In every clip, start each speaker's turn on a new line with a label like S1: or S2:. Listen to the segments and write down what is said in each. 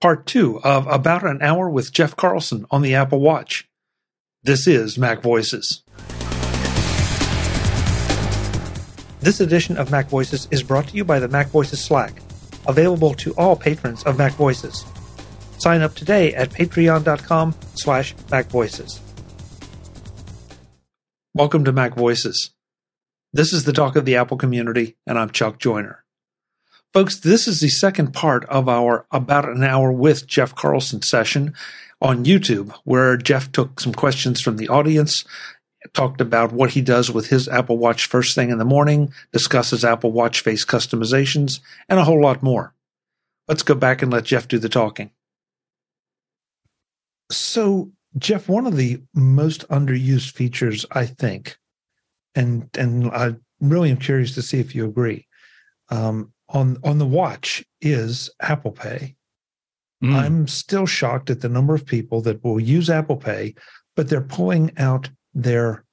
S1: part two of About an Hour with Jeff Carlson on the Apple Watch. This is Mac Voices. This edition of Mac Voices is brought to you by the Mac Voices Slack, available to all patrons of Mac Voices. Sign up today at patreon.com slash macvoices. Welcome to Mac Voices. This is the talk of the Apple community, and I'm Chuck Joiner. Folks, this is the second part of our About an Hour with Jeff Carlson session on YouTube, where Jeff took some questions from the audience, talked about what he does with his Apple Watch first thing in the morning, discusses Apple Watch face customizations, and a whole lot more. Let's go back and let Jeff do the talking. So, Jeff, one of the most underused features, I think, and and I really am curious to see if you agree, um, on on the watch is Apple Pay. Mm. I'm still shocked at the number of people that will use Apple Pay, but they're pulling out their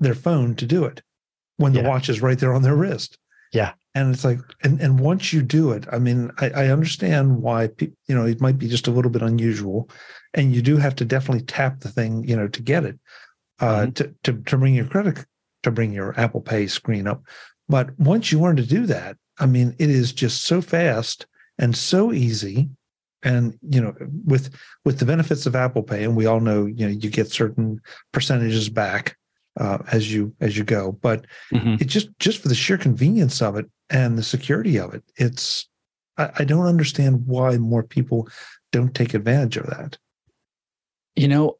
S1: their phone to do it when the watch is right there on their wrist.
S2: Yeah.
S1: And it's like, and and once you do it, I mean, I, I understand why pe- you know it might be just a little bit unusual, and you do have to definitely tap the thing, you know, to get it, uh, mm-hmm. to to to bring your credit to bring your Apple Pay screen up. But once you learn to do that, I mean, it is just so fast and so easy. And you know, with with the benefits of Apple Pay, and we all know, you know, you get certain percentages back uh, as you as you go. But mm-hmm. it just just for the sheer convenience of it and the security of it, it's I, I don't understand why more people don't take advantage of that.
S2: You know,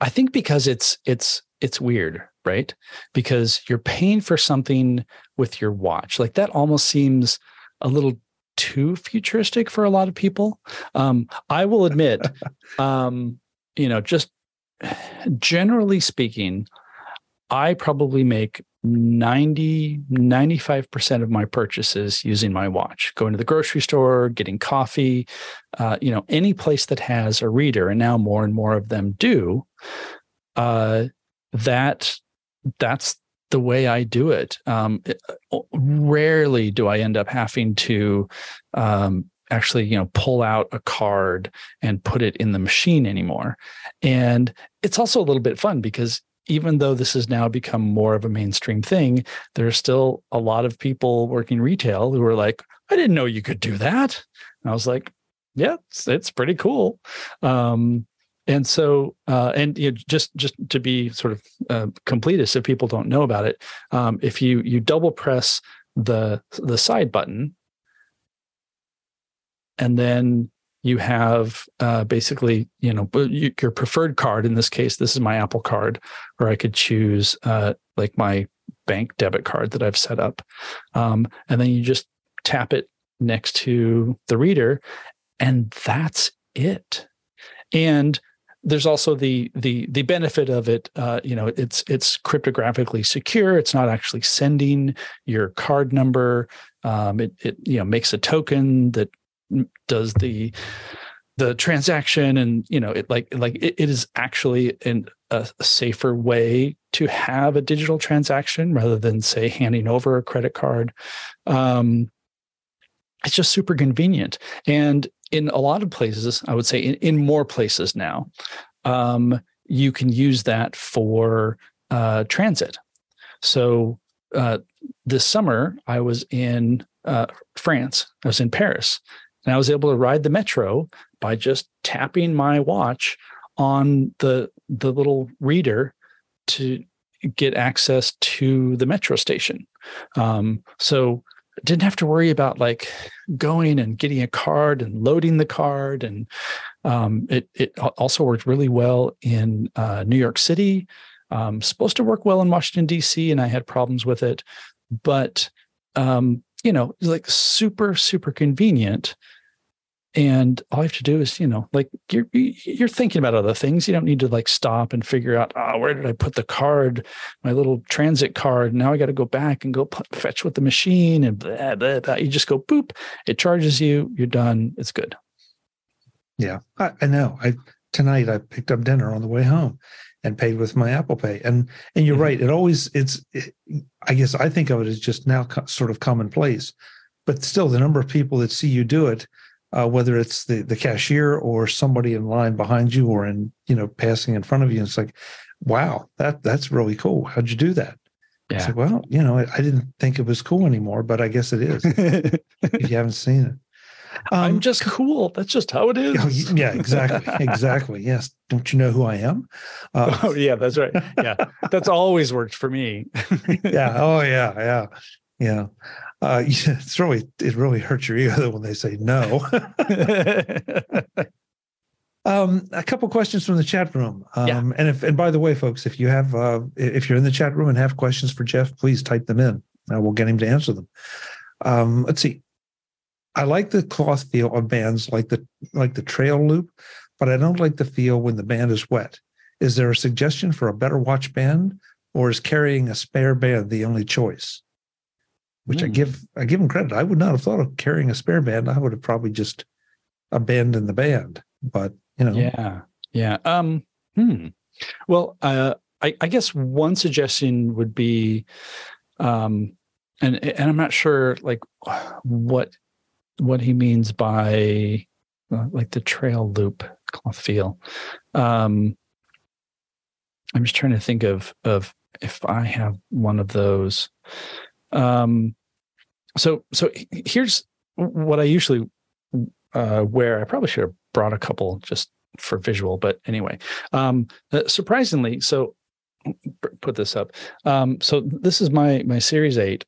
S2: I think because it's it's it's weird right? Because you're paying for something with your watch. Like that almost seems a little too futuristic for a lot of people. Um, I will admit, um, you know, just generally speaking, I probably make 90, 95% of my purchases using my watch, going to the grocery store, getting coffee, uh, you know, any place that has a reader, and now more and more of them do. Uh, that that's the way I do it. Um. Uh, rarely do I end up having to um, actually, you know, pull out a card and put it in the machine anymore. And it's also a little bit fun because even though this has now become more of a mainstream thing, there's still a lot of people working retail who are like, I didn't know you could do that. And I was like, yeah, it's, it's pretty cool. Um, and so uh, and you know, just just to be sort of uh, completist if people don't know about it um, if you you double press the the side button and then you have uh, basically you know your preferred card in this case this is my apple card or i could choose uh, like my bank debit card that i've set up um, and then you just tap it next to the reader and that's it. And there's also the the the benefit of it uh, you know it's it's cryptographically secure. It's not actually sending your card number. Um, it it you know makes a token that does the the transaction and you know it like like it, it is actually an, a, safer way to have a digital transaction rather than say handing over a credit card. Um, it's just super convenient. And in a lot of places, I would say in, in more places now, um, you can use that for uh, transit. So uh, this summer, I was in uh, France. I was in Paris, and I was able to ride the metro by just tapping my watch on the the little reader to get access to the metro station. Um, so didn't have to worry about like going and getting a card and loading the card. And um, it, it also worked really well in uh, new york city. Um, supposed to work well in washington d.c and i had problems with it. But um, you know like super super convenient and all you have to do is you know like you're you're thinking about other things. You don't need to like stop and figure out oh where did i put the card? My little transit card. Now i got to go back and go fetch with the machine and blah, blah, blah. you just go boop it charges you you're done it's good.
S1: Yeah i, I know. I tonight i picked up dinner on the way home and paid with my apple pay. And and you're mm-hmm. right it always it's it, i guess i think of it as just now co- sort of commonplace but still the number of people that see you do it uh, whether it's the the cashier or somebody in line behind you or in you know passing in front of you. It's like, wow, that that's really cool. How'd you do that? Yeah. It's like, well, you know, I, I, didn't think it was cool anymore, but I guess it is. if you haven't seen it.
S2: Um, I'm just cool. That's just how it is.
S1: yeah, exactly. Exactly. Yes. Don't you know who I am?
S2: Uh, oh, yeah, that's right. Yeah. That's always worked for me.
S1: yeah. Oh, yeah. Yeah. Yeah. Uh. It's really, it really hurts your ego when they say no. Um, a couple questions from the chat room. Um, yeah. and if and by the way, folks, if you have uh, if you're in the chat room and have questions for Jeff, please type them in. Uh, we'll get him to answer them. Um, let's see. I like the cloth feel of bands like the like the trail loop, but I don't like the feel when the band is wet. Is there a suggestion for a better watch band, or is carrying a spare band the only choice? Which mm. I hmm. give I give him credit. I would not have thought of carrying a spare band. I would have probably just abandoned the band. But you know
S2: yeah yeah um hmm well uh I, I guess one suggestion would be um and and i'm not sure like what what he means by uh, like the trail loop feel um i'm just trying to think of of if i have one of those um so so here's what i usually uh wear i probably should have brought a couple just for visual. But anyway, um, uh, surprisingly, so put this up. Um, so this is my my Series Eight,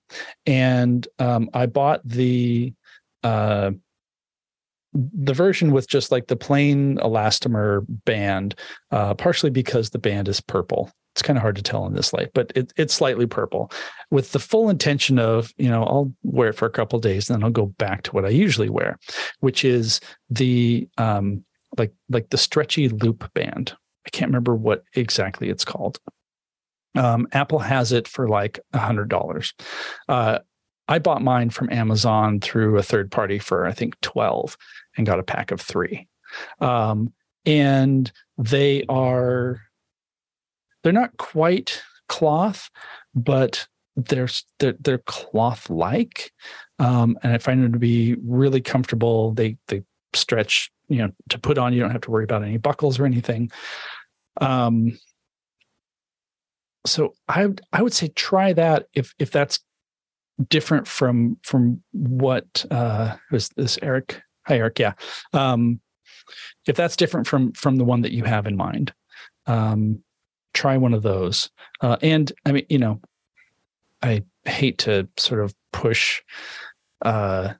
S2: and um, I bought the uh, the version with just like the plain elastomer band, uh, partially because the band is purple. It's kind of hard to tell in this light, but it, it's slightly purple, with the full intention of you know I'll wear it for a couple days, and then I'll go back to what I usually wear, which is the um, like like the stretchy loop band. I can't remember what exactly it's called. Um, Apple has it for like a hundred dollars. Uh, I bought mine from Amazon through a third party for I think twelve, and got a pack of three. Um, and they are they're not quite cloth, but they're they're, they're cloth like, um, and I find them to be really comfortable. They they stretch you know to put on. You don't have to worry about any buckles or anything. Um so i i would say try that if if that's different from from what uh was this eric hi eric yeah. Um if that's different from from the one that you have in mind. Um try one of those uh and i mean you know i hate to sort of push uh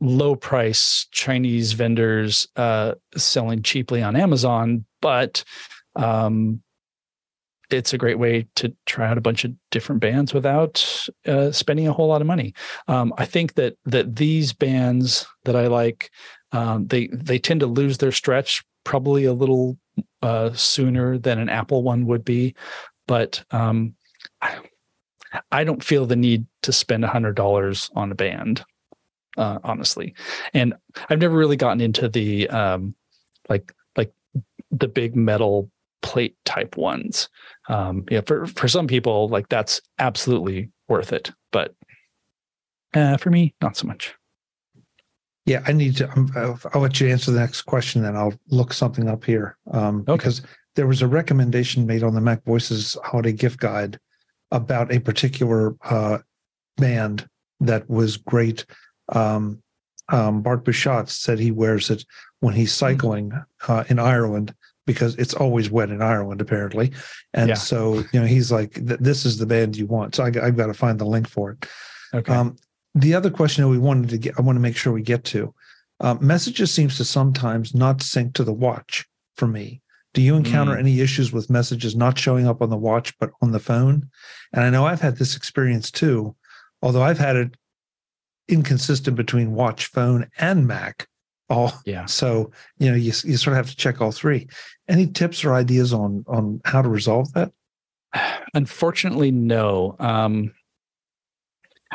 S2: low price Chinese vendors uh, selling cheaply on Amazon, but um, it's a great way to try out a bunch of different bands without uh, spending a whole lot of money. Um, I think that that these bands that I like, um, they they tend to lose their stretch probably a little uh, sooner than an Apple one would be, but um, I don't feel the need to spend hundred dollars on a band uh, honestly. And I've never really gotten into the um, like like the big metal plate type ones. Um, yeah, for for some people, like that's absolutely worth it, but uh, for me, not so much.
S1: Yeah, I need to. Um, I'll let you answer the next question, then I'll look something up here um, okay. because there was a recommendation made on the Mac Voices Holiday Gift Guide about a particular uh, band that was great um, um, Bart Busschots said he wears it when he's hmm. cycling uh, in Ireland because it's always wet in Ireland apparently, and yeah. so you know he's like, "This is the band you want." So I, have got to find the link for it. Okay. Um, the other question that we wanted to get, I want to make sure we get to, uh, messages seems to sometimes not sync to the watch for me. Do you encounter mm. any issues with messages not showing up on the watch but on the phone? And I know I've had this experience too, although I've had it inconsistent between watch, phone, and Mac. All yeah. So you know you you sort of have to check all three. Any tips or ideas on on how to resolve that?
S2: Unfortunately, no. Um,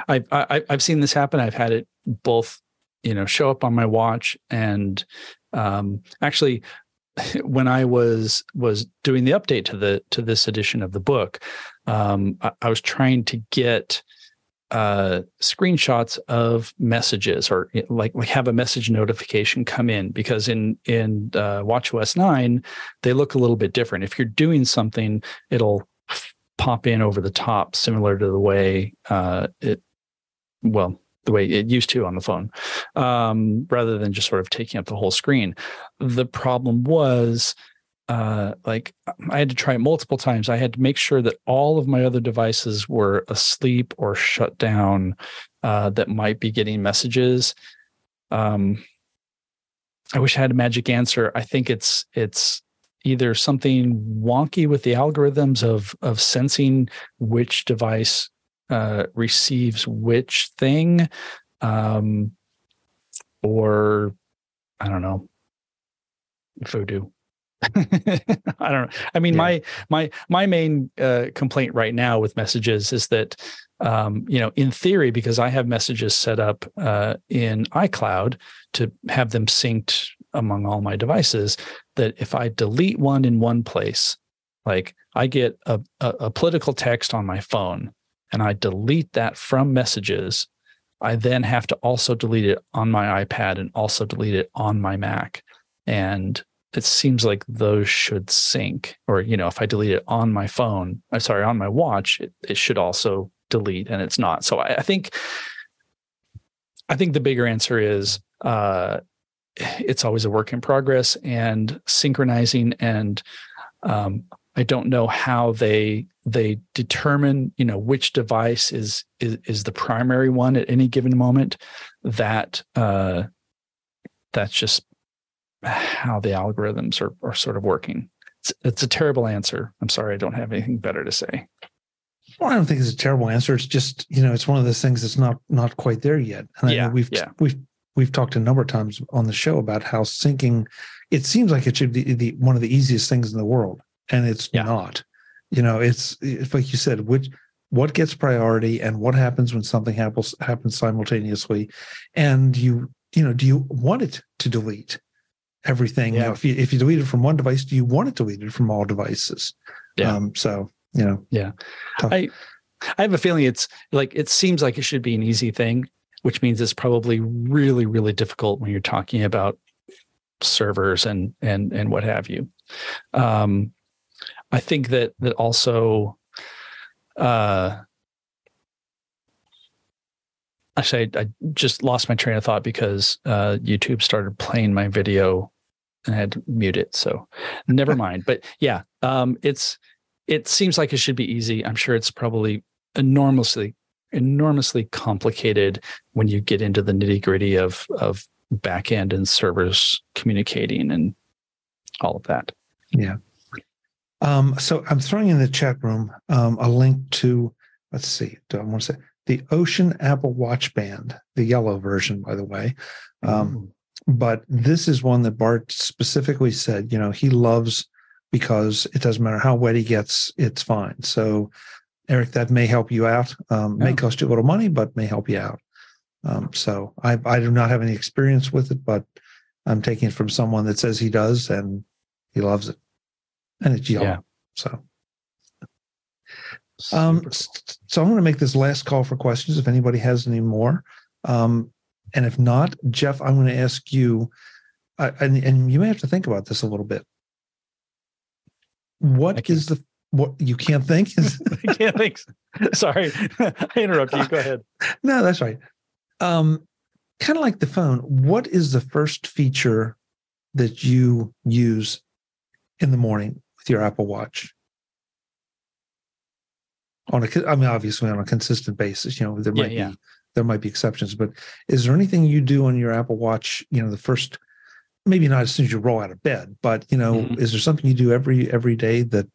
S2: I've I, have i have seen this happen. I've had it both, you know, show up on my watch and um, actually when I was was doing the update to the to this edition of the book, um, I, I was trying to get uh, screenshots of messages or like we have a message notification come in because in in uh, watchOS 9 they look a little bit different. If you're doing something, it'll pop in over the top, similar to the way uh, it well the way it used to on the phone, um, rather than just sort of taking up the whole screen. The problem was uh, like I had to try it multiple times. I had to make sure that all of my other devices were asleep or shut down uh, that might be getting messages. Um, I wish I had a magic answer. I think it's it's either something wonky with the algorithms of of sensing which device uh, receives which thing, um, or I don't know, voodoo. I don't know. I mean, yeah. my my my main uh, complaint right now with messages is that, um, you know, in theory, because I have messages set up uh, in iCloud to have them synced among all my devices, that if I delete one in one place, like I get a, a, a political text on my phone, and I delete that from messages, I then have to also delete it on my iPad and also delete it on my Mac, and it seems like those should sync or you know if i delete it on my phone i'm uh, sorry on my watch it, it should also delete and it's not. So I, I, think i think the bigger answer is uh, it's always a work in progress and synchronizing and um, i don't know how they they determine you know which device is is, is the primary one at any given moment that uh, that's just how the algorithms are, are sort of working. It's, it's a terrible answer. I'm sorry, I don't have anything better to say.
S1: Well, I don't think it's a terrible answer. It's just you know, it's one of those things that's not not quite there yet. And
S2: yeah,
S1: we've
S2: yeah.
S1: we've we've talked a number of times on the show about how syncing. It seems like it should be the, one of the easiest things in the world, and it's
S2: yeah.
S1: not. You know, it's, it's like you said, which what gets priority and what happens when something happens happens simultaneously, and you you know, do you want it to delete? everything. Yeah. You know, if you if you delete it from one device, do you want it deleted from all devices?
S2: Yeah.
S1: Um, so you know,
S2: yeah. Tough. I I have a feeling it's like it seems like it should be an easy thing, which means it's probably really really difficult when you're talking about servers and and and what have you. Um, I think that that also. Uh, actually I, I, just lost my train of thought because uh, youtube started playing my video and I had to mute it so never mind but yeah um, it's it seems like it should be easy i'm sure it's probably enormously enormously complicated when you get into the nitty gritty of of backend and servers communicating and all of that
S1: yeah um, so i'm throwing in the chat room um, a link to let's see do i want to say the Ocean Apple Watch Band, the yellow version, by the way. Um, but this is one that Bart specifically said, you know, he loves because it doesn't matter how wet he gets, it's fine. So, Eric, that may help you out. Um, yeah. May cost you a little money, but may help you out. Um, so, I, I do not have any experience with it, but I'm taking it from someone that says he does and he loves it. And it's yellow. Yeah. So, um, so I'm going to make this last call for questions if anybody has any more. Um, and if not, Jeff, I'm going to ask you, uh, and, and you may have to think about this a little bit. What is the what you can't think?
S2: I can't think. Sorry, I interrupt you. Go ahead.
S1: No, that's right. Um, kind of like the phone. What is the first feature that you use in the morning with your Apple Watch? on a i mean obviously on a consistent basis you know there might yeah. be there might be exceptions but is there anything you do on your apple watch you know the first maybe not as soon as you roll out of bed but you know mm-hmm. is there something you do every every day that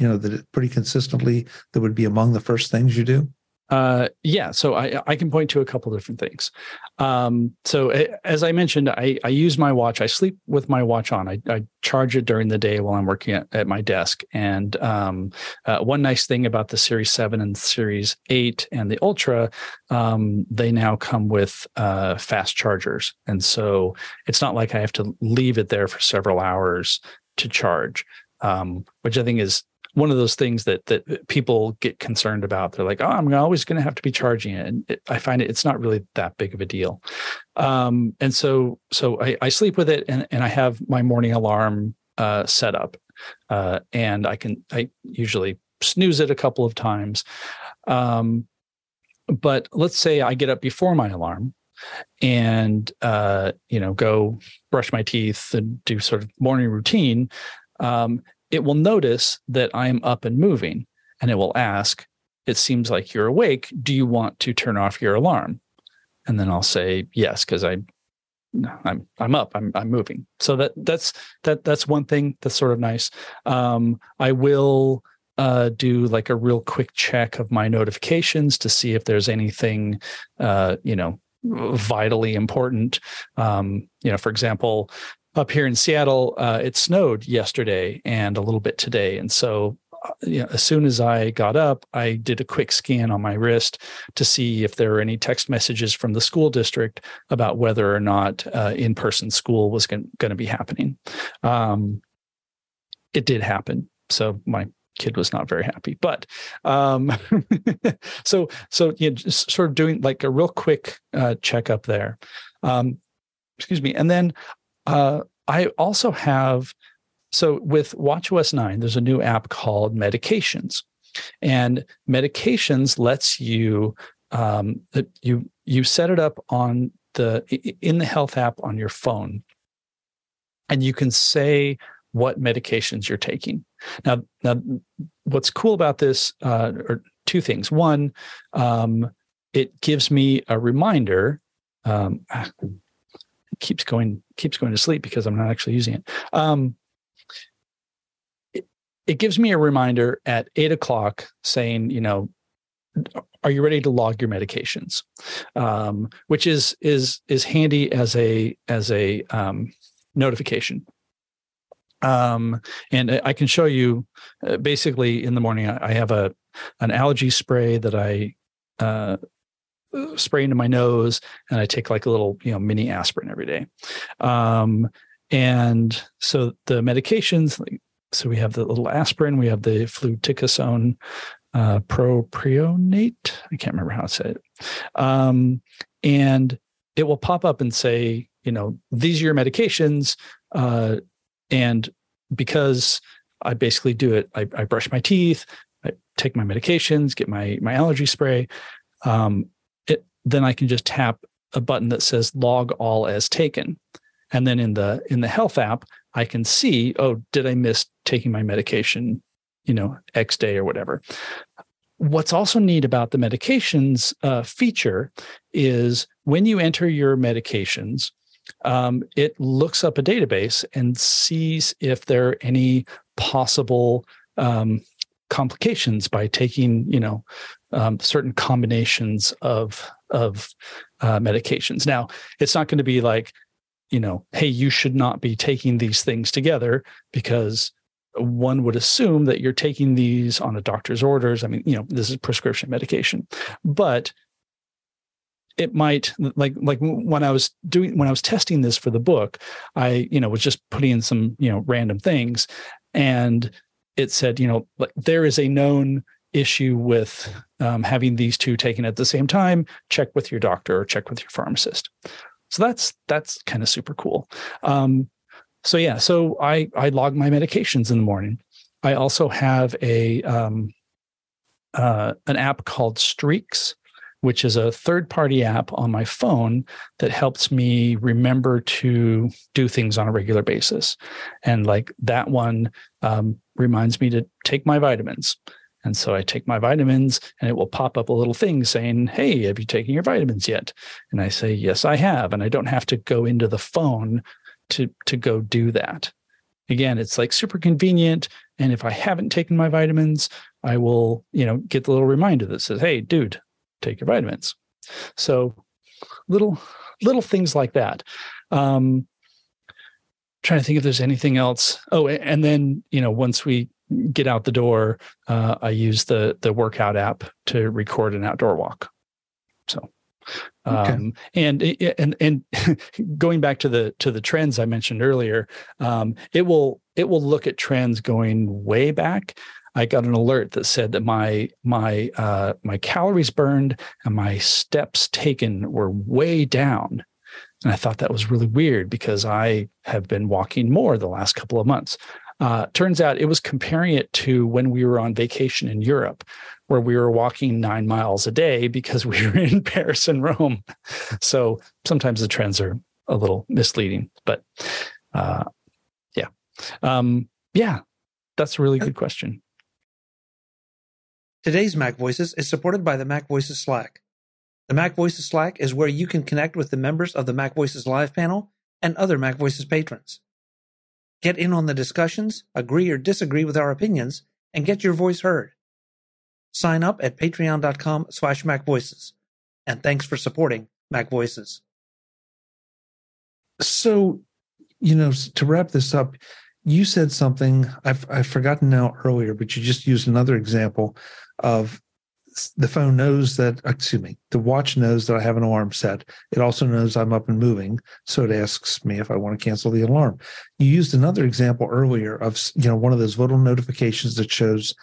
S1: you know that pretty consistently that would be among the first things you do
S2: uh, yeah, so I, I can point to a couple different things. Um, so as I mentioned, I, I use my watch. I sleep with my watch on. I, I charge it during the day while I'm working at, at my desk. And um, uh, one nice thing about the Series Seven and Series Eight and the Ultra, um, they now come with uh, fast chargers, and so it's not like I have to leave it there for several hours to charge, um, which I think is one of those things that that people get concerned about. They're like, "Oh, I'm always going to have to be charging it," and it, I find it it's not really that big of a deal. Um, and so so I, I sleep with it, and and I have my morning alarm uh, set up, uh, and I can I usually snooze it a couple of times. Um, but let's say I get up before my alarm and uh, you know go brush my teeth and do sort of morning routine um, it will notice that i'm up and moving and it will ask it seems like you're awake do you want to turn off your alarm and then i'll say yes because i I'm I'm up. I'm I'm moving. So that that's that that's one thing that's sort of nice. Um, I will uh, do like a real quick check of my notifications to see if there's anything, uh, you know, vitally important. Um, you know, for example, up here in Seattle, uh, it snowed yesterday and a little bit today, and so. Uh, you know, as soon as I got up, I did a quick scan on my wrist to see if there were any text messages from the school district about whether or not uh, in-person school was going to be happening. Um, it did happen, so my kid was not very happy. But um, so so you know, just sort of doing like a real quick uh, checkup there. Um, excuse me, and then uh, I also have so with WatchOS nine, there's a new app called Medications, and Medications lets you um, you you set it up on the in the health app on your phone and you can say what medications you're taking. Now, now what's cool about this uh, are two things. One, um, it gives me a reminder. Um, keeps going keeps going to sleep because I'm not actually using it. Um, it, it gives me a reminder at eight o'clock saying, you know, are you ready to log your medications? Um, which is is is handy as a as a um, notification um, and I can show you uh, basically in the morning, I, have a, an allergy spray that I, uh, spray into my nose and I take like a little, you know, mini aspirin every day. Um, and so the medications, so we have the little aspirin, we have the fluticasone, uh, propionate. I can't remember how to say it. Um, and it will pop up and say, you know, these are your medications. Uh, and because I basically do it, I, I, brush my teeth, I take my medications, get my my allergy spray. Um, then I can just tap a button that says log all as taken. And then in the in the health app, I can see, oh, did I miss taking my medication, you know, X day or whatever. What's also neat about the medications uh, feature is when you enter your medications, um, it looks up a database and sees if there are any possible um, complications by taking, you know, um, certain combinations of of uh, medications. Now, it's not going to be like, you know, hey, you should not be taking these things together because one would assume that you're taking these on a doctor's orders. I mean, you know, this is prescription medication, but it might like like when I was doing when I was testing this for the book, I you know was just putting in some you know random things, and it said you know like there is a known issue with um, having these two taken at the same time. Check with your doctor or check with your pharmacist. So that's that's kind of super cool. Um, so yeah, so I I log my medications in the morning. I also have a um, uh, an app called Streaks which is a third party app on my phone that helps me remember to do things on a regular basis. And like that one um, reminds me to take my vitamins. And so I take my vitamins and it will pop up a little thing saying, Hey, have you taken your vitamins yet? And I say, Yes, I have. And I don't have to go into the phone to, to go do that. Again, it's like super convenient. And if I haven't taken my vitamins, I will, you know, get the little reminder that says, Hey, dude, take your vitamins. So little little things like that. Um, trying to think if there's anything else. Oh, and then you know once we get out the door, uh, I use the the workout app to record an outdoor walk. So. Okay. Um, and and and going back to the to the trends I mentioned earlier, um, it will it will look at trends going way back. I got an alert that said that my my uh, my calories burned and my steps taken were way down. And I thought that was really weird because I have been walking more the last couple of months. Uh, turns out it was comparing it to when we were on vacation in Europe, where we were walking nine miles a day because we were in Paris and Rome. So sometimes the trends are a little misleading, but uh, yeah, um, yeah, that's a really good question.
S3: Today's Mac Voices is supported by the Mac Voices Slack. The Mac Voices Slack is where you can connect with the members of the Mac Voices Live panel and other Mac Voices patrons. Get in on the discussions, agree or disagree with our opinions, and get your voice heard. Sign up at patreon.com slash macvoices. And thanks for supporting Mac Voices.
S1: So, you know, to wrap this up, you said something I've, I've forgotten now earlier, but you just used another example of the phone knows that excuse me the watch knows that i have an alarm set. It also knows i'm up and moving so it asks me if i want to cancel the alarm. You used another example earlier of you know one of those little notifications that shows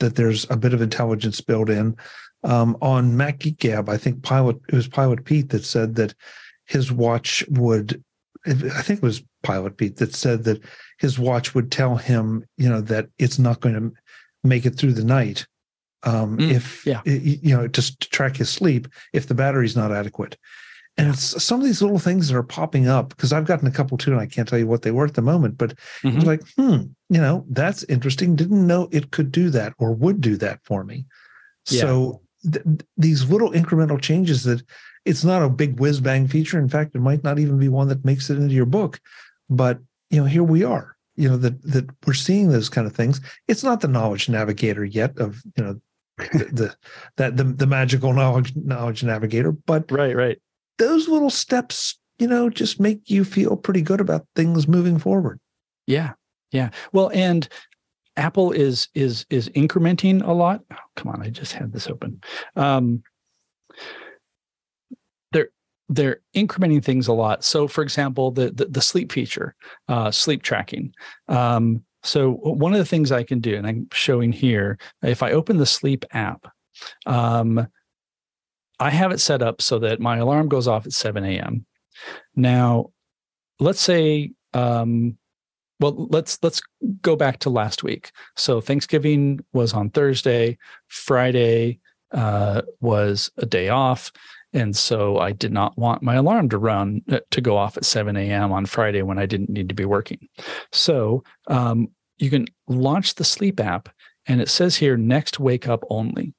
S1: that there's a bit of intelligence built in. Um, on mac geek gab i think pilot it was pilot pete that said that his watch would i think it was pilot pete that said that his watch would tell him you know that it's not going to make it through the night um, mm, if yeah. you know just to track his sleep if the battery's not adequate. And it's some of these little things that are popping up because i've gotten a couple too and i can't tell you what they were at the moment but mm-hmm. it's like hmm you know that's interesting. Didn't know it could do that or would do that for me. Yeah. so th- these little incremental changes that it's not a big whiz bang feature. In fact it might not even be one that makes it into your book but you know here we are. You know that that we're seeing those kind of things. It's not the knowledge navigator yet of you know the, that the the magical knowledge knowledge navigator but
S2: right right.
S1: those little steps you know just make you feel pretty good about things moving forward.
S2: Yeah yeah. Well and apple is is is incrementing a lot. Oh, come on i just had this open. Um they're they're incrementing things a lot. So for example the the, the sleep feature uh sleep tracking. Um so one of the things I can do, and I'm showing here, if I open the sleep app, um, I have it set up so that my alarm goes off at 7 a.m. Now, let's say, um, well, let's let's go back to last week. So Thanksgiving was on Thursday, Friday uh, was a day off, and so I did not want my alarm to run uh, to go off at 7 a.m. on Friday when I didn't need to be working. So um, you can launch the sleep app, and it says here next wake up only.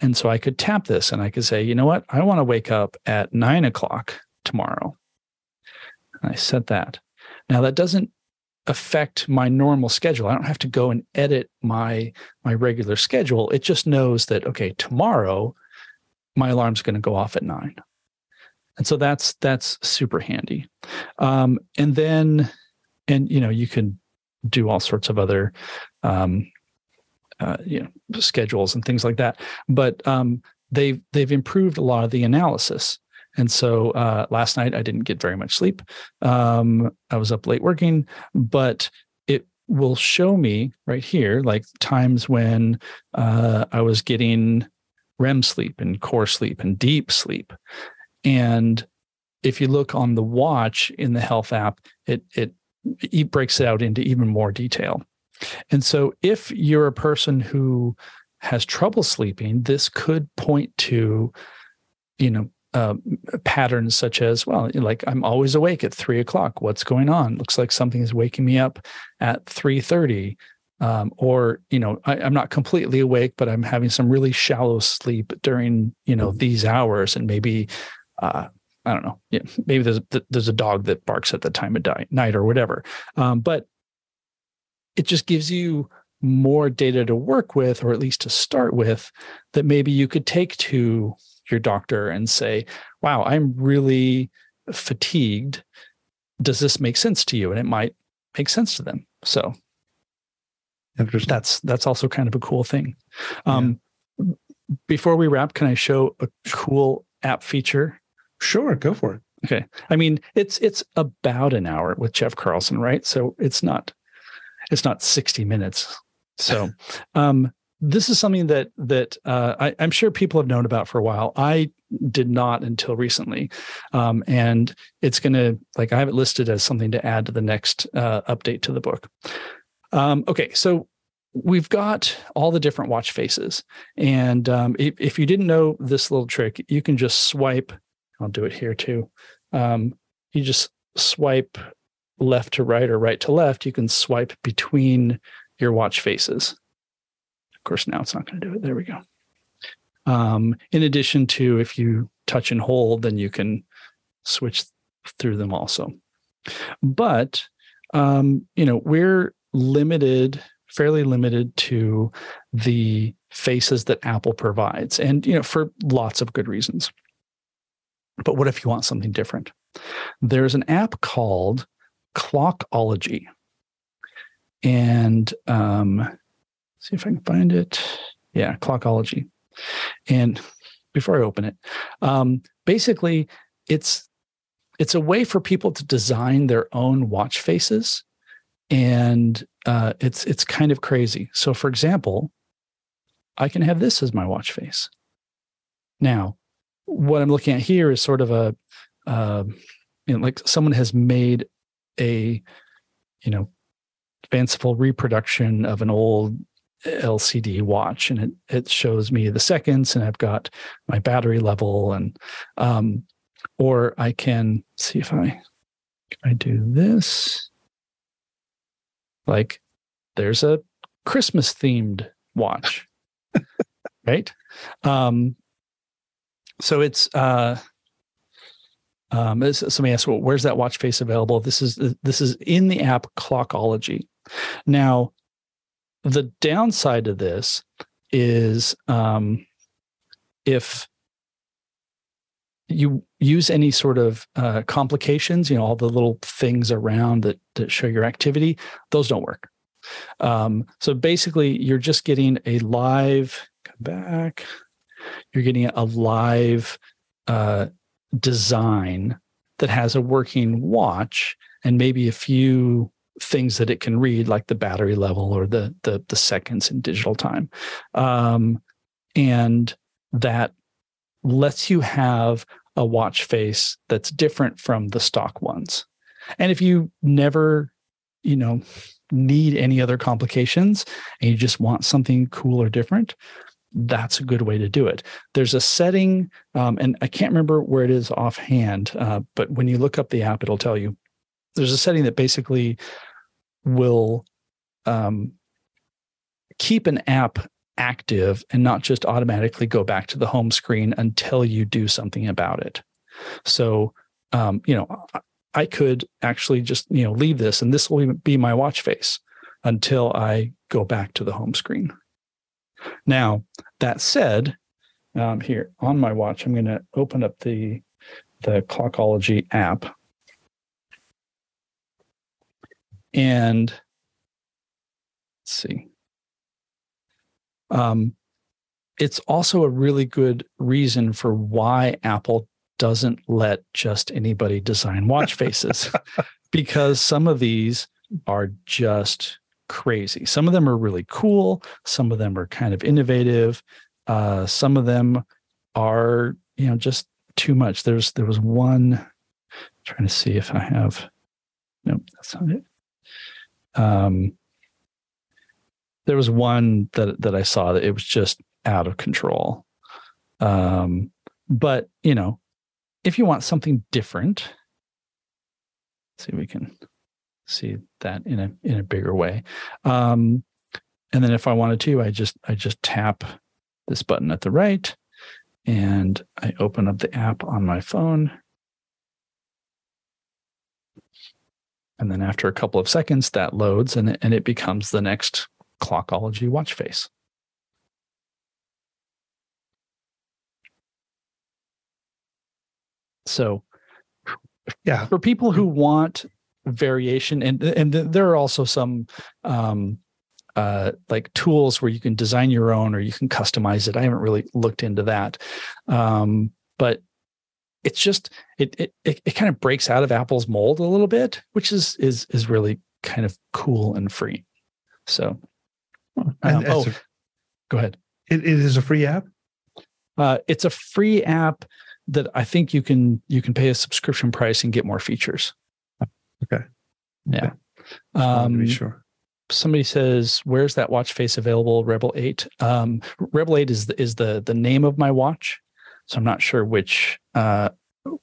S2: And so I could tap this and I could say, you know what? I want to wake up at nine o'clock tomorrow. And I set that. Now that doesn't affect my normal schedule. I don't have to go and edit my my regular schedule. It just knows that okay, tomorrow my alarm's going to go off at nine. And so that's that's super handy. Um, and then, and you know, you can do all sorts of other, um, uh, you know, schedules and things like that. But um, they've they've improved a lot of the analysis. And so uh, last night I didn't get very much sleep. Um, I was up late working, but it will show me right here, like times when uh, I was getting REM sleep and core sleep and deep sleep. And if you look on the watch in the health app, it it it breaks it out into even more detail. And so if you're a person who has trouble sleeping, this could point to, you know, uh, patterns such as, well, like I'm always awake at three o'clock. What's going on? Looks like something is waking me up at three thirty um, or you know I, am not completely awake but i'm having some really shallow sleep during you know these hours. And maybe uh, i don't know yeah, maybe there's there's a dog that barks at the time of di- night or whatever. Um, but it just gives you more data to work with or at least to start with that maybe you could take to your doctor and say wow i'm really fatigued. Does this make sense to you? And it might make sense to them. So. That's that's also kind of a cool thing. Um, yeah. Before we wrap, can I show a cool app feature?
S1: Sure, go for it.
S2: Okay. I mean, it's it's about an hour with Jeff Carlson, right? So it's not it's not 60 minutes. So, um, this is something that that uh, I, am sure people have known about for a while. I did not until recently, um, and it's going to like I have it listed as something to add to the next uh, update to the book. Um, okay, so we've got all the different watch faces, and um, if, if, you didn't know this little trick, you can just swipe. I'll do it here too. Um, you just swipe left to right or right to left. You can swipe between your watch faces of course, now it's not going to do it. There we go. Um, in addition to if you touch and hold, then you can switch through them also. But um, you know, we're limited, fairly limited to the faces that Apple provides, and you know, for lots of good reasons. But what if you want something different? There's an app called Clockology, and um, see if I can find it. Yeah, Clockology. And before I open it, um, basically, it's it's a way for people to design their own watch faces, and uh, it's it's kind of crazy. So, for example, I can have this as my watch face. Now, what I'm looking at here is sort of a, uh, you know, like someone has made a, you know, fanciful reproduction of an old LCD watch and it, it shows me the seconds and I've got my battery level and um or I can see if I I do this like there's a Christmas themed watch right? Um so it's uh um somebody asked well where's that watch face available? This is this is in the app clockology. Now the downside of this is um, if you use any sort of uh, complications, you know, all the little things around that, that show your activity, those don't work. Um, so basically, you're just getting a live, come back, you're getting a live uh, design that has a working watch and maybe a few things that it can read, like the battery level or the the, the seconds in digital time, um, and that lets you have a watch face that's different from the stock ones. And if you never, you know, need any other complications and you just want something cool or different, that's a good way to do it. There's a setting, um, and I can't remember where it is offhand, uh, but when you look up the app, it'll tell you there's a setting that basically will um, keep an app active and not just automatically go back to the home screen until you do something about it. So, um, you know, I could actually just, you know, leave this and this will be my watch face until I go back to the home screen. Now, that said, um, here on my watch, I'm going to open up the the Clockology app and let's see. Um, it's also a really good reason for why Apple doesn't let just anybody design watch faces because some of these are just crazy. Some of them are really cool, some of them are kind of innovative, uh, some of them are, you know, just too much. There's there was one trying to see if I have nope, that's not it um, there was one that that I saw that it was just out of control. Um, but you know, if you want something different, see if we can see that in a in a bigger way. Um, and then if I wanted to, I just I just tap this button at the right, and I open up the app on my phone And then after a couple of seconds, that loads and and it becomes the next Clockology watch face. So, yeah, for people who want variation, and and there are also some um, uh, like tools where you can design your own or you can customize it. I haven't really looked into that, um, but it's just it, it it it kind of breaks out of Apple's mold a little bit, which is is is really kind of cool and free. So Um, oh,
S1: a-
S2: go ahead.
S1: it, it is a free app.
S2: Uh, it's a free app that I think you can you can pay a subscription price and get more features.
S1: Okay.
S2: Yeah.
S1: To
S2: Um,
S1: be sure.
S2: somebody says, "Where's that watch face available?" Rebel Eight. Um, Rebel Eight is the, is the the name of my watch, so I'm not sure which uh,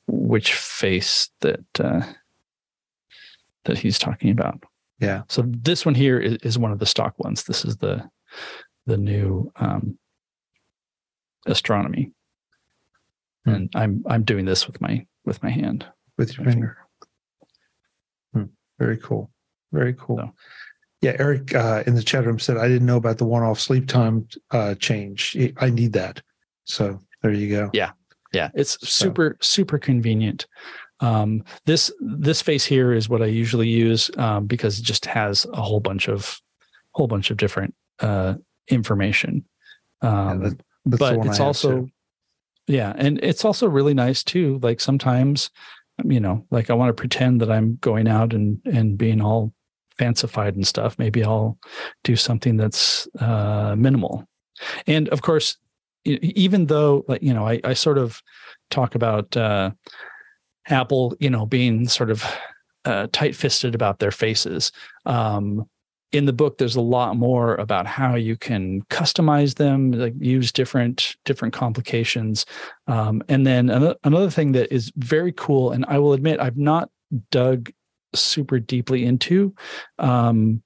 S2: which face that uh, that he's talking about.
S1: Yeah.
S2: So this one here is, is one of the stock ones. This is the the new um, astronomy,
S1: Hmm.
S2: and I'm I'm doing this with my with my hand.
S1: with your finger. Hmm. Very cool. Very cool.
S2: So-
S1: Yeah, Eric uh, in the chat room said I didn't know about the one-off sleep time uh, change. I need that. So there you go.
S2: Yeah. Yeah, it's
S1: So-
S2: super super convenient. Um, this this face here is what I usually use um, because it just has a whole bunch of whole bunch of different uh, information.
S1: Yeah,
S2: Um,
S1: that-
S2: but it's also yeah, and it's also really nice too. Like sometimes, you know, like I want to pretend that I'm going out and and being all fancified and stuff. Maybe I'll do something that's uh, minimal. And of course, even though like you know, I, I sort of talk about uh, Apple, you know, being sort of uh, tight-fisted about their faces. Um, in the book, there's a lot more about how you can customize them, like use different different complications. Um, and then another, another thing that is very cool, and I will admit I've not dug super deeply into, um,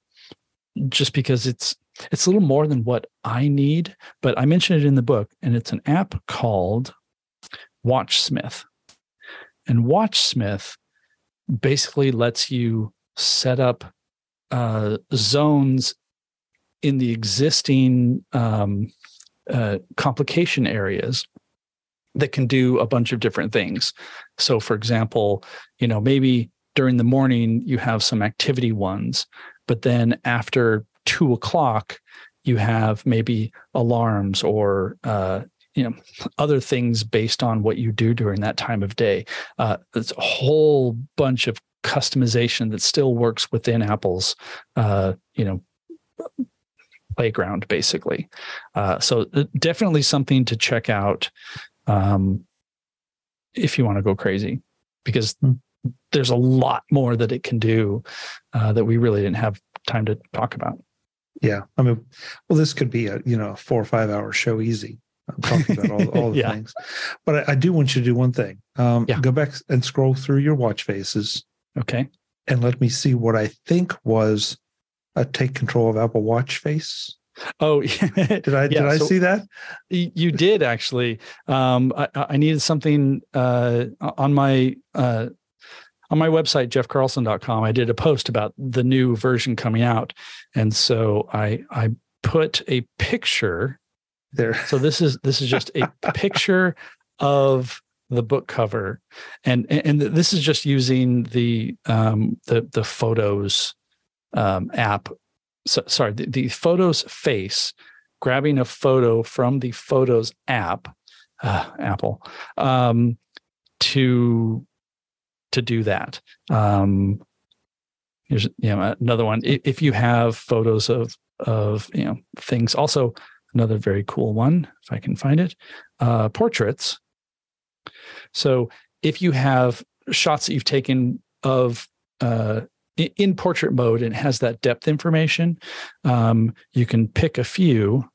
S2: just because it's it's a little more than what I need. But I mentioned it in the book, and it's an app called WatchSmith. And WatchSmith basically lets you set up uh, zones in the existing um, uh, complication areas that can do a bunch of different things. So, for example, you know, maybe during the morning you have some activity ones, but then after two o'clock, you have maybe alarms or uh, you know other things based on what you do during that time of day. Uh, it's a whole bunch of customization that still works within Apple's uh, you know playground basically. Uh, so uh, definitely something to check out um, if you want to go crazy because
S1: Hmm.
S2: there's a lot more that it can do uh, that we really didn't have time to talk about.
S1: Yeah. I mean, well, this could be a you know a four or five hour show easy. I'm talking about all, all the
S2: Yeah.
S1: things, but I, I do want you to do one thing. Um,
S2: Yeah.
S1: Go back and scroll through your watch faces
S2: Okay.
S1: and let me see what I think was a take control of Apple Watch face.
S2: Oh,
S1: Did I did I
S2: so-
S1: see that?
S2: You did actually. Um, I, I needed something uh, on my uh, on my website, jeffcarlson.com. I did a post about the new version coming out, and so I I put a picture.
S1: There.
S2: So this is this is just a picture of the book cover, and and this is just using the um, the the photos um, app. So, sorry, the, the photos face grabbing a photo from the photos app uh, apple um, to to do that um, here's you know another one if you have photos of of you know things also another very cool one if i can find it uh, portraits. So if you have shots that you've taken of uh, in portrait mode and has that depth information um, you can pick a few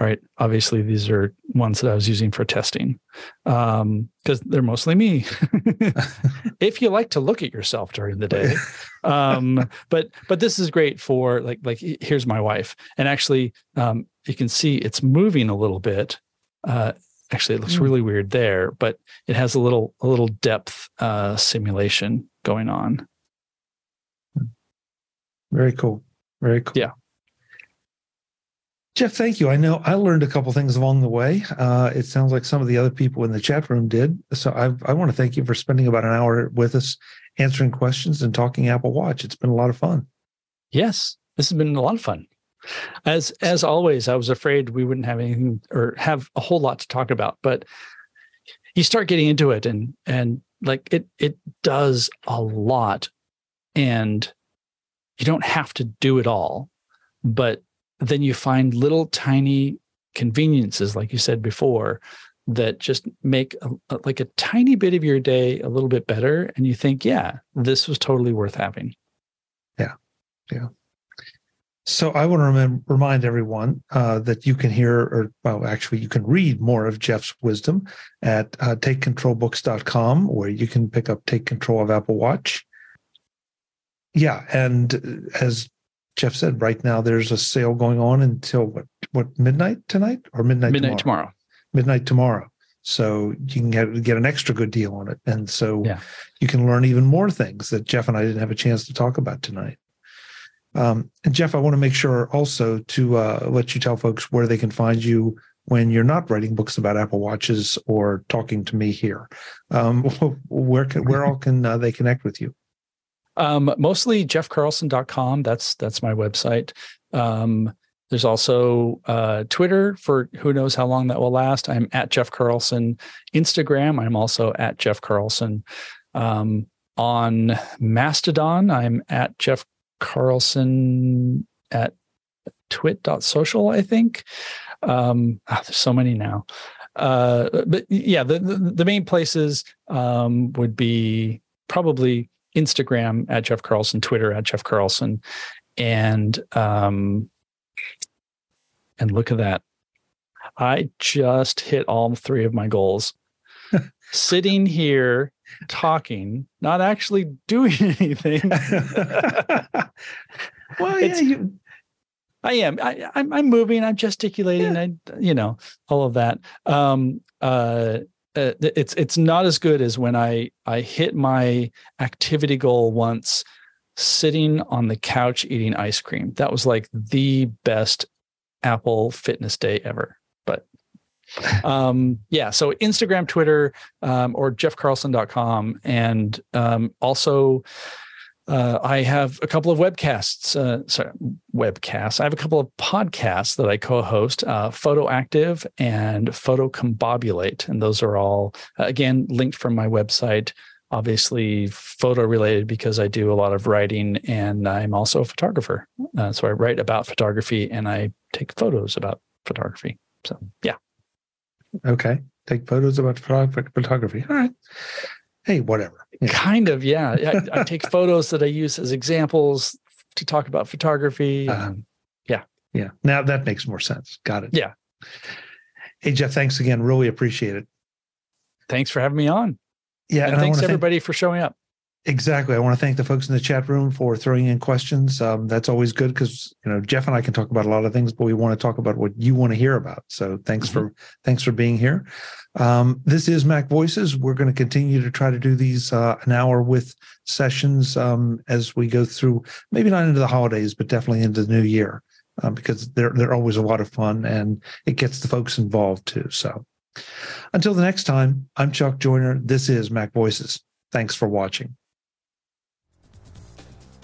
S2: right obviously these are ones that i was using for testing um because they're mostly me if you like to look at yourself during the day um but but this is great for like like here's my wife and actually um you can see it's moving a little bit uh actually it looks
S1: Hmm.
S2: really weird there but it has a little a little depth uh simulation going on
S1: Very cool. Very cool.
S2: Yeah.
S1: Jeff, thank you. I know I learned a couple things along the way. Uh, it sounds like some of the other people in the chat room did. So I, I want to thank you for spending about an hour with us, answering questions and talking Apple Watch. It's been a lot of fun.
S2: Yes, this has been a lot of fun. As as always, I was afraid we wouldn't have anything or have a whole lot to talk about, but you start getting into it and and like it it does a lot and you don't have to do it all. but then you find little tiny conveniences, like you said before, that just make a, like a tiny bit of your day a little bit better. And you think, yeah, this was totally worth having.
S1: Yeah. Yeah. So I want to rem- remind everyone uh, that you can hear, or well, actually, you can read more of Jeff's wisdom at uh, takecontrolbooks.com, where you can pick up Take Control of Apple Watch. Yeah, and as Jeff said, right now there's a sale going on until what what midnight tonight or midnight
S2: midnight tomorrow.
S1: tomorrow. Midnight tomorrow. So you can get get an extra good deal on it, and so
S2: yeah.
S1: you can learn even more things that Jeff and I didn't have a chance to talk about tonight. Um, and Jeff, I want to make sure also to uh, let you tell folks where they can find you when you're not writing books about Apple watches or talking to me here. Um, where can, where all can uh, they connect with you?
S2: Um, mostly jeffcarlson.com. That's that's my website. Um, there's also uh, Twitter for who knows how long that will last. I'm at Jeff Carlson. Instagram, I'm also at Jeff Carlson. Um, on Mastodon, I'm at Jeff Carlson at twit.social, I think. Um, oh, there's so many now. Uh, but yeah, the, the, the main places um, would be probably Instagram at Jeff Carlson, Twitter at Jeff Carlson, and um, and look at that. I just hit all three of my goals. Sitting here talking, not actually doing anything.
S1: well, yeah, you...
S2: I am. I, I'm. I'm moving. I'm gesticulating. Yeah. I, you know, all of that. Um. Uh. Uh, it's it's not as good as when I I hit my activity goal once sitting on the couch eating ice cream. That was like the best Apple Fitness Day ever. But um, yeah, so Instagram, Twitter, um, or jeffcarlson.com. And um, also, uh, I have a couple of webcasts, uh, sorry, webcasts. I have a couple of podcasts that I co-host, uh, PhotoActive and Photocombobulate, and those are all uh, again linked from my website. Obviously, photo related because I do a lot of writing, and I'm also a photographer. Uh, so I write about photography and I take photos about photography. So yeah.
S1: Okay, take photos about photography. All right hey, whatever.
S2: Yeah. Kind of, yeah. I, I, take photos that I use as examples to talk about photography. Um, yeah.
S1: Yeah. Now that makes more sense. Got it.
S2: Yeah.
S1: Hey, Jeff, thanks again. Really appreciate it.
S2: Thanks for having me on.
S1: Yeah.
S2: And, and thanks everybody thank, for showing up.
S1: Exactly. I want to thank the folks in the chat room for throwing in questions. Um, that's always good because you know Jeff and I can talk about a lot of things, but we want to talk about what you want to hear about. So thanks mm-hmm. for thanks for being here. Um, this is MacVoices. We're going to continue to try to do these uh, an hour with sessions um, as we go through, maybe not into the holidays, but definitely into the new year uh, because they're they're always a lot of fun and it gets the folks involved too. So until the next time, I'm Chuck Joiner. This is MacVoices. Thanks for watching.